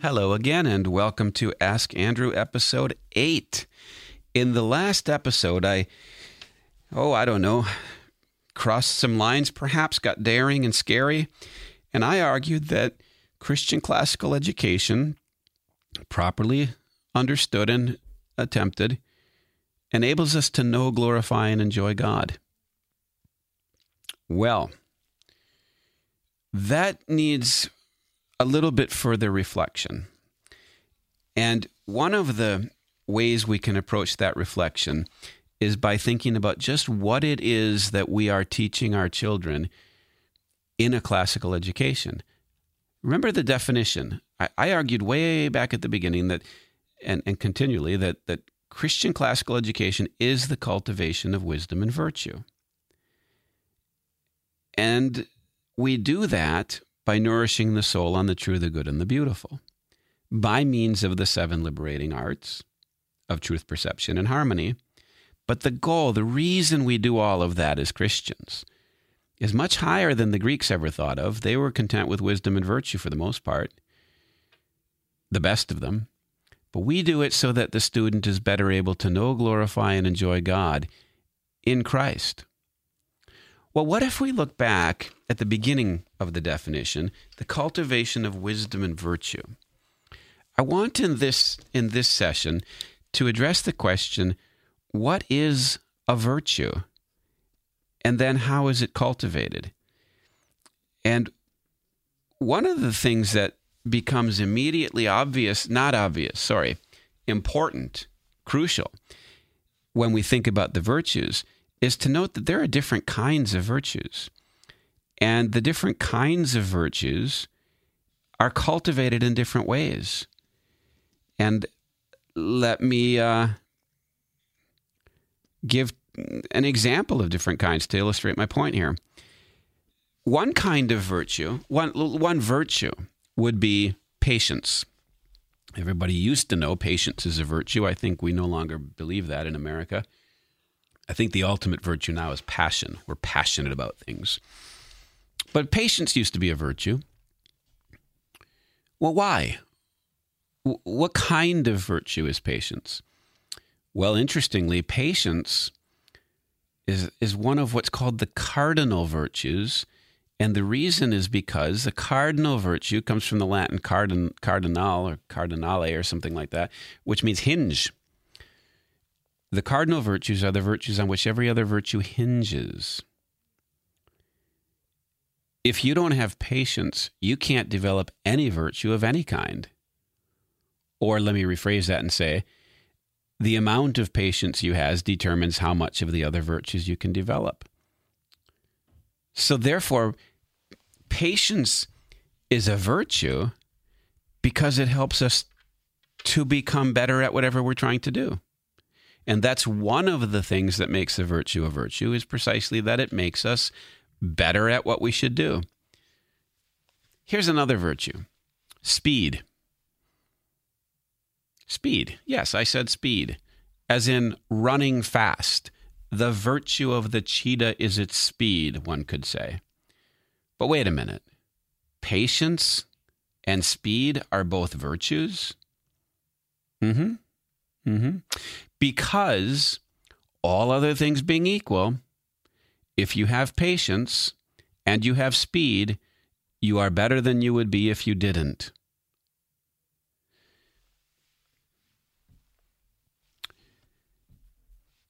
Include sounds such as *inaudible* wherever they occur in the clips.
Hello again, and welcome to Ask Andrew episode 8. In the last episode, I, oh, I don't know, crossed some lines, perhaps got daring and scary, and I argued that Christian classical education, properly understood and attempted, enables us to know, glorify, and enjoy God. Well, that needs a little bit further reflection. And one of the ways we can approach that reflection is by thinking about just what it is that we are teaching our children in a classical education. Remember the definition. I, I argued way back at the beginning that, and, and continually, that, that Christian classical education is the cultivation of wisdom and virtue. And we do that by nourishing the soul on the true, the good, and the beautiful, by means of the seven liberating arts of truth perception and harmony. But the goal, the reason we do all of that as Christians, is much higher than the Greeks ever thought of. They were content with wisdom and virtue for the most part, the best of them. But we do it so that the student is better able to know, glorify, and enjoy God in Christ. Well, what if we look back at the beginning of the definition, the cultivation of wisdom and virtue? I want in this in this session to address the question, what is a virtue? And then how is it cultivated? And one of the things that becomes immediately obvious, not obvious, sorry, important, crucial when we think about the virtues is to note that there are different kinds of virtues. And the different kinds of virtues are cultivated in different ways. And let me uh, give an example of different kinds to illustrate my point here. One kind of virtue, one, one virtue would be patience. Everybody used to know patience is a virtue. I think we no longer believe that in America. I think the ultimate virtue now is passion. We're passionate about things. But patience used to be a virtue. Well, why? what kind of virtue is patience? Well, interestingly, patience is, is one of what's called the cardinal virtues. And the reason is because the cardinal virtue comes from the Latin cardin, cardinal or cardinale or something like that, which means hinge. The cardinal virtues are the virtues on which every other virtue hinges. If you don't have patience, you can't develop any virtue of any kind. Or let me rephrase that and say, the amount of patience you has determines how much of the other virtues you can develop. So therefore, patience is a virtue because it helps us to become better at whatever we're trying to do. And that's one of the things that makes a virtue a virtue is precisely that it makes us better at what we should do. Here's another virtue speed. Speed. Yes, I said speed, as in running fast. The virtue of the cheetah is its speed, one could say. But wait a minute. Patience and speed are both virtues? Mm hmm. Mm hmm. Because all other things being equal, if you have patience and you have speed, you are better than you would be if you didn't.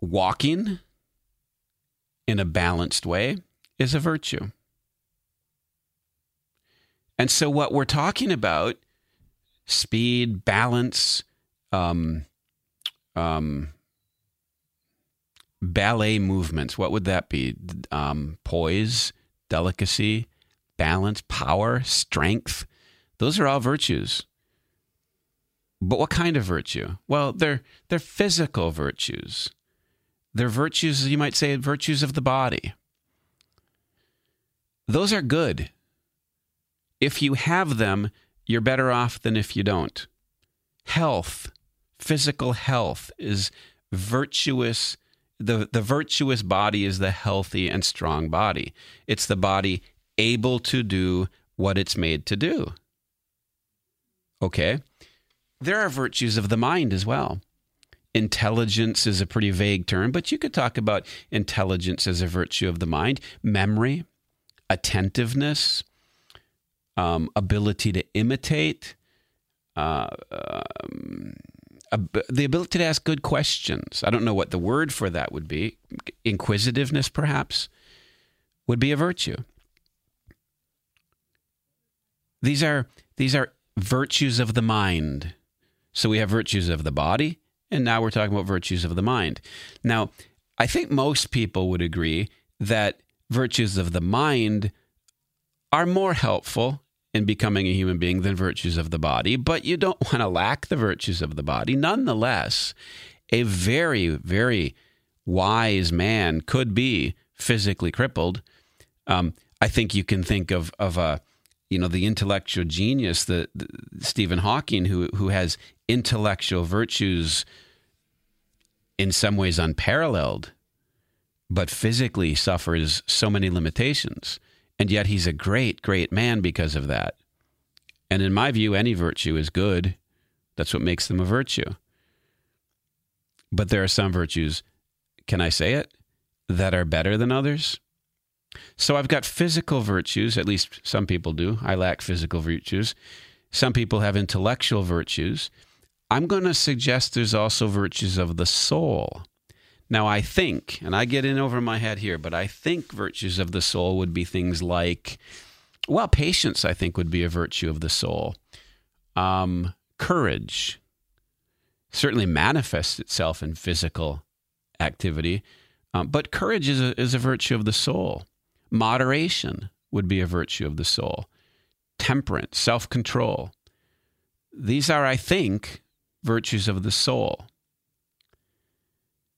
Walking in a balanced way is a virtue. And so, what we're talking about speed, balance, um, um, ballet movements. What would that be? Um, poise, delicacy, balance, power, strength. Those are all virtues. But what kind of virtue? Well, they're they're physical virtues. They're virtues, you might say, virtues of the body. Those are good. If you have them, you're better off than if you don't. Health, physical health is virtuous. The, the virtuous body is the healthy and strong body. It's the body able to do what it's made to do. Okay? There are virtues of the mind as well. Intelligence is a pretty vague term, but you could talk about intelligence as a virtue of the mind. Memory, attentiveness, um, ability to imitate, uh, um, the ability to ask good questions. I don't know what the word for that would be. Inquisitiveness, perhaps, would be a virtue. These are these are virtues of the mind. So we have virtues of the body, and now we're talking about virtues of the mind. Now, I think most people would agree that virtues of the mind are more helpful in becoming a human being than virtues of the body, but you don't *laughs* want to lack the virtues of the body. Nonetheless, a very, very wise man could be physically crippled. Um, I think you can think of of a you know the intellectual genius, the, the Stephen Hawking, who who has intellectual virtues in some ways unparalleled, but physically suffers so many limitations. And yet he's a great, great man because of that. And in my view, any virtue is good. That's what makes them a virtue. But there are some virtues, can I say it, that are better than others? So I've got physical virtues, at least some people do. I lack physical virtues. Some people have intellectual virtues. I'm going to suggest there's also virtues of the soul. Now, I think, and I get in over my head here, but I think virtues of the soul would be things like, well, patience, I think, would be a virtue of the soul. Um, courage certainly manifests itself in physical activity, um, but courage is a, is a virtue of the soul. Moderation would be a virtue of the soul. Temperance, self control. These are, I think, virtues of the soul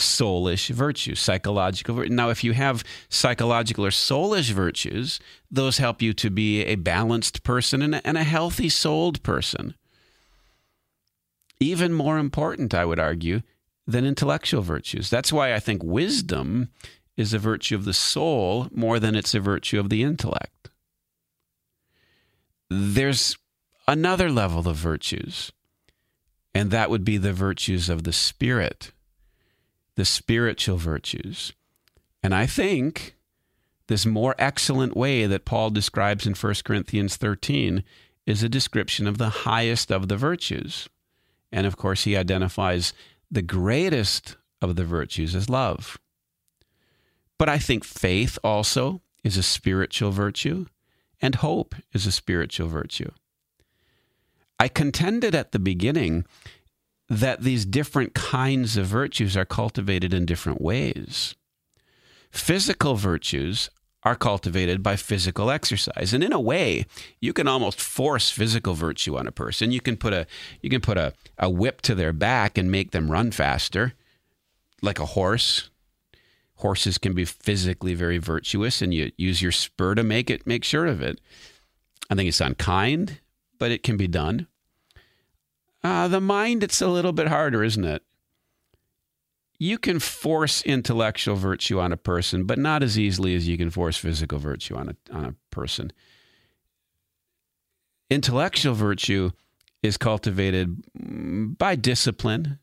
soulish virtues, psychological. Now, if you have psychological or soulish virtues, those help you to be a balanced person and a, and a healthy souled person. Even more important, I would argue, than intellectual virtues. That's why I think wisdom is a virtue of the soul more than it's a virtue of the intellect. There's another level of virtues, and that would be the virtues of the spirit the spiritual virtues. And I think this more excellent way that Paul describes in 1 Corinthians 13 is a description of the highest of the virtues. And of course, he identifies the greatest of the virtues as love. But I think faith also is a spiritual virtue, and hope is a spiritual virtue. I contended at the beginning that these different kinds of virtues are cultivated in different ways. Physical virtues are cultivated by physical exercise. And in a way, you can almost force physical virtue on a person. You can put a you can put a, a whip to their back and make them run faster, like a horse. Horses can be physically very virtuous, and you use your spur to make it make sure of it. I think it's unkind, but it can be done. Uh, the mind, it's a little bit harder, isn't it? you can force intellectual virtue on a person, but not as easily as you can force physical virtue on a, on a person. Intellectual virtue is cultivated by discipline,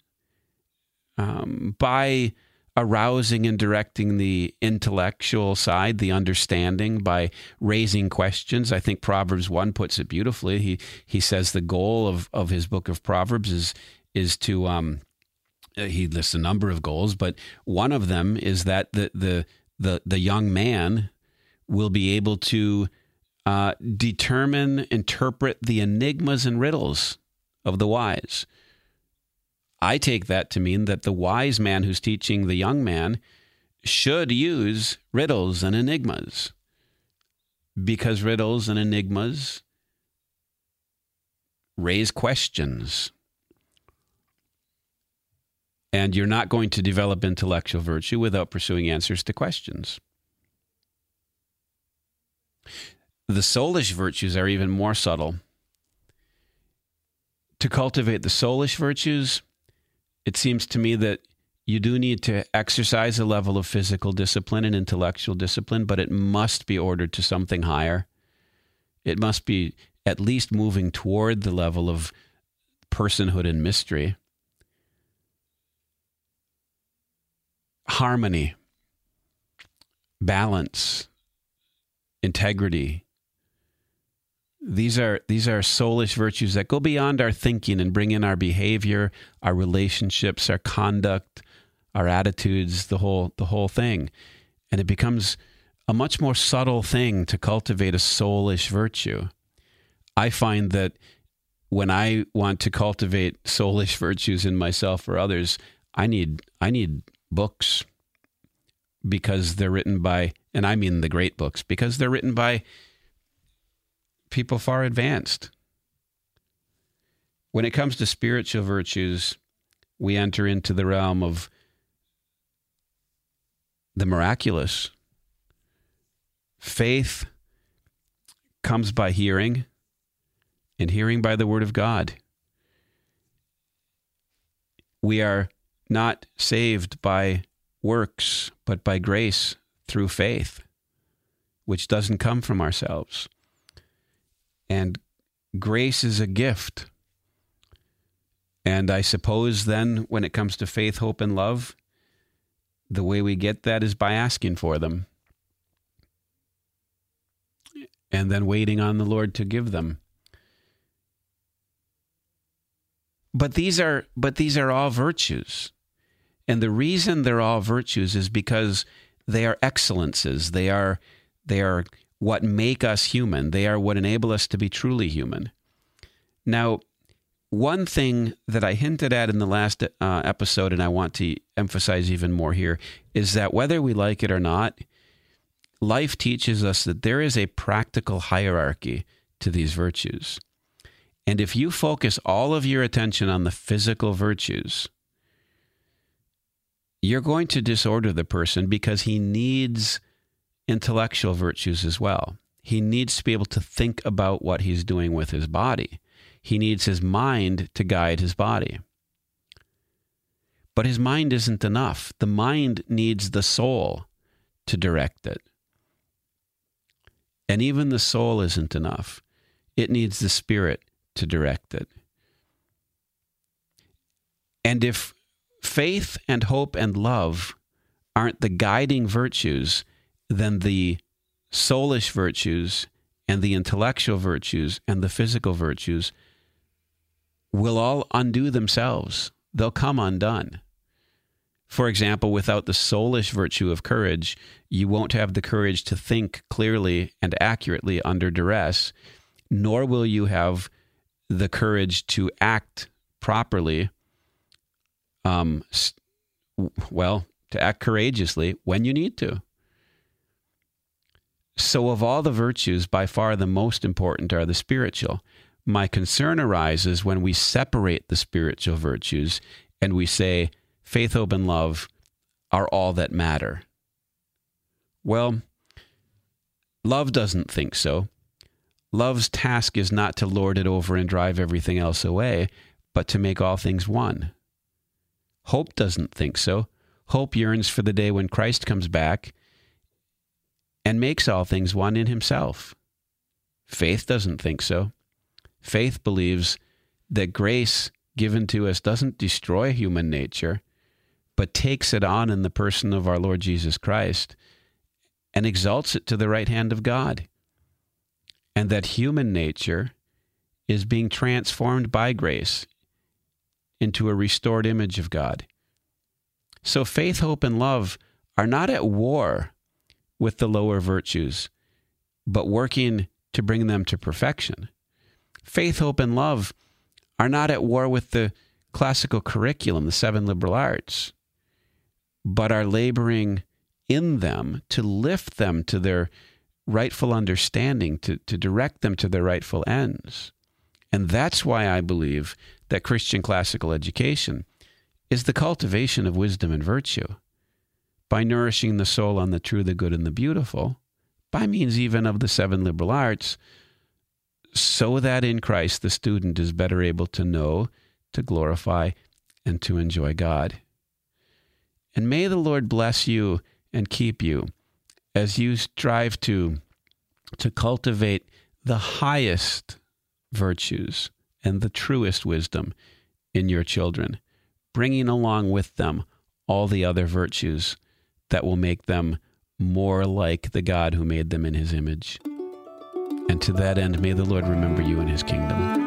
um, by arousing and directing the intellectual side, the understanding, by raising questions. I think Proverbs 1 puts it beautifully. He, he says the goal of, of his book of Proverbs is, is to. Um, he lists a number of goals, but one of them is that the the the, the young man will be able to uh, determine, interpret the enigmas and riddles of the wise. I take that to mean that the wise man who's teaching the young man should use riddles and enigmas because riddles and enigmas raise questions and you're not going to develop intellectual virtue without pursuing answers to questions. The soulish virtues are even more subtle. To cultivate the soulish virtues, it seems to me that you do need to exercise a level of physical discipline and intellectual discipline, but it must be ordered to something higher. It must be at least moving toward the level of personhood and mystery. harmony, balance, integrity. These are these are soulish virtues that go beyond our thinking and bring in our behavior, our relationships, our conduct, our attitudes, the whole the whole thing. And it becomes a much more subtle thing to cultivate a soulish virtue. I find that when I want to cultivate soulish virtues in myself or others, I need I need books because they're written by, and I mean the great books, because they're written by people far advanced. When it comes to spiritual virtues, we enter into the realm of the miraculous. Faith comes by hearing, and hearing by the word of God. We are not saved by works, but by grace through faith, which doesn't come from ourselves. And grace is a gift. And I suppose then, when it comes to faith, hope, and love, the way we get that is by asking for them and then waiting on the Lord to give them. But these are but these are all virtues. And the reason they're all virtues is because they are excellences. They are they are what make us human. They are what enable us to be truly human. Now, one thing that I hinted at in the last uh, episode, and I want to emphasize even more here, is that whether we like it or not, life teaches us that there is a practical hierarchy to these virtues. And if you focus all of your attention on the physical virtues, you're going to disorder the person because he needs intellectual virtues as well. He needs to be able to think about what he's doing with his body. He needs his mind to guide his body. But his mind isn't enough. The mind needs the soul to direct it. And even the soul isn't enough. It needs the spirit to direct it. And if faith and hope and love aren't the guiding virtues, then the soulish virtues and the intellectual virtues and the physical virtues will all undo themselves. They'll come undone. For example, without the soulish virtue of courage, you won't have the courage to think clearly and accurately under duress, nor will you have the courage to act properly um, well, to act courageously when you need to. So, of all the virtues, by far the most important are the spiritual. My concern arises when we separate the spiritual virtues and we say faith, hope, and love are all that matter. Well, love doesn't think so. Love's task is not to lord it over and drive everything else away, but to make all things one. Hope doesn't think so. Hope yearns for the day when Christ comes back and makes all things one in himself. Faith doesn't think so. Faith believes that grace given to us doesn't destroy human nature, but takes it on in the person of our Lord Jesus Christ and exalts it to the right hand of God. And that human nature is being transformed by grace into a restored image of God. So faith, hope, and love are not at war with the lower virtues, but working to bring them to perfection. Faith, hope, and love are not at war with the classical curriculum, the seven liberal arts, but are laboring in them to lift them to their rightful understanding, to, to direct them to their rightful ends. And that's why I believe that Christian classical education is the cultivation of wisdom and virtue by nourishing the soul on the true, the good, and the beautiful, by means even of the seven liberal arts, so that in Christ the student is better able to know, to glorify, and to enjoy God. And may the Lord bless you and keep you as you strive to, to cultivate the highest virtues and the truest wisdom in your children, bringing along with them all the other virtues that will make them more like the God who made them in his image. And to that end, may the Lord remember you in his kingdom.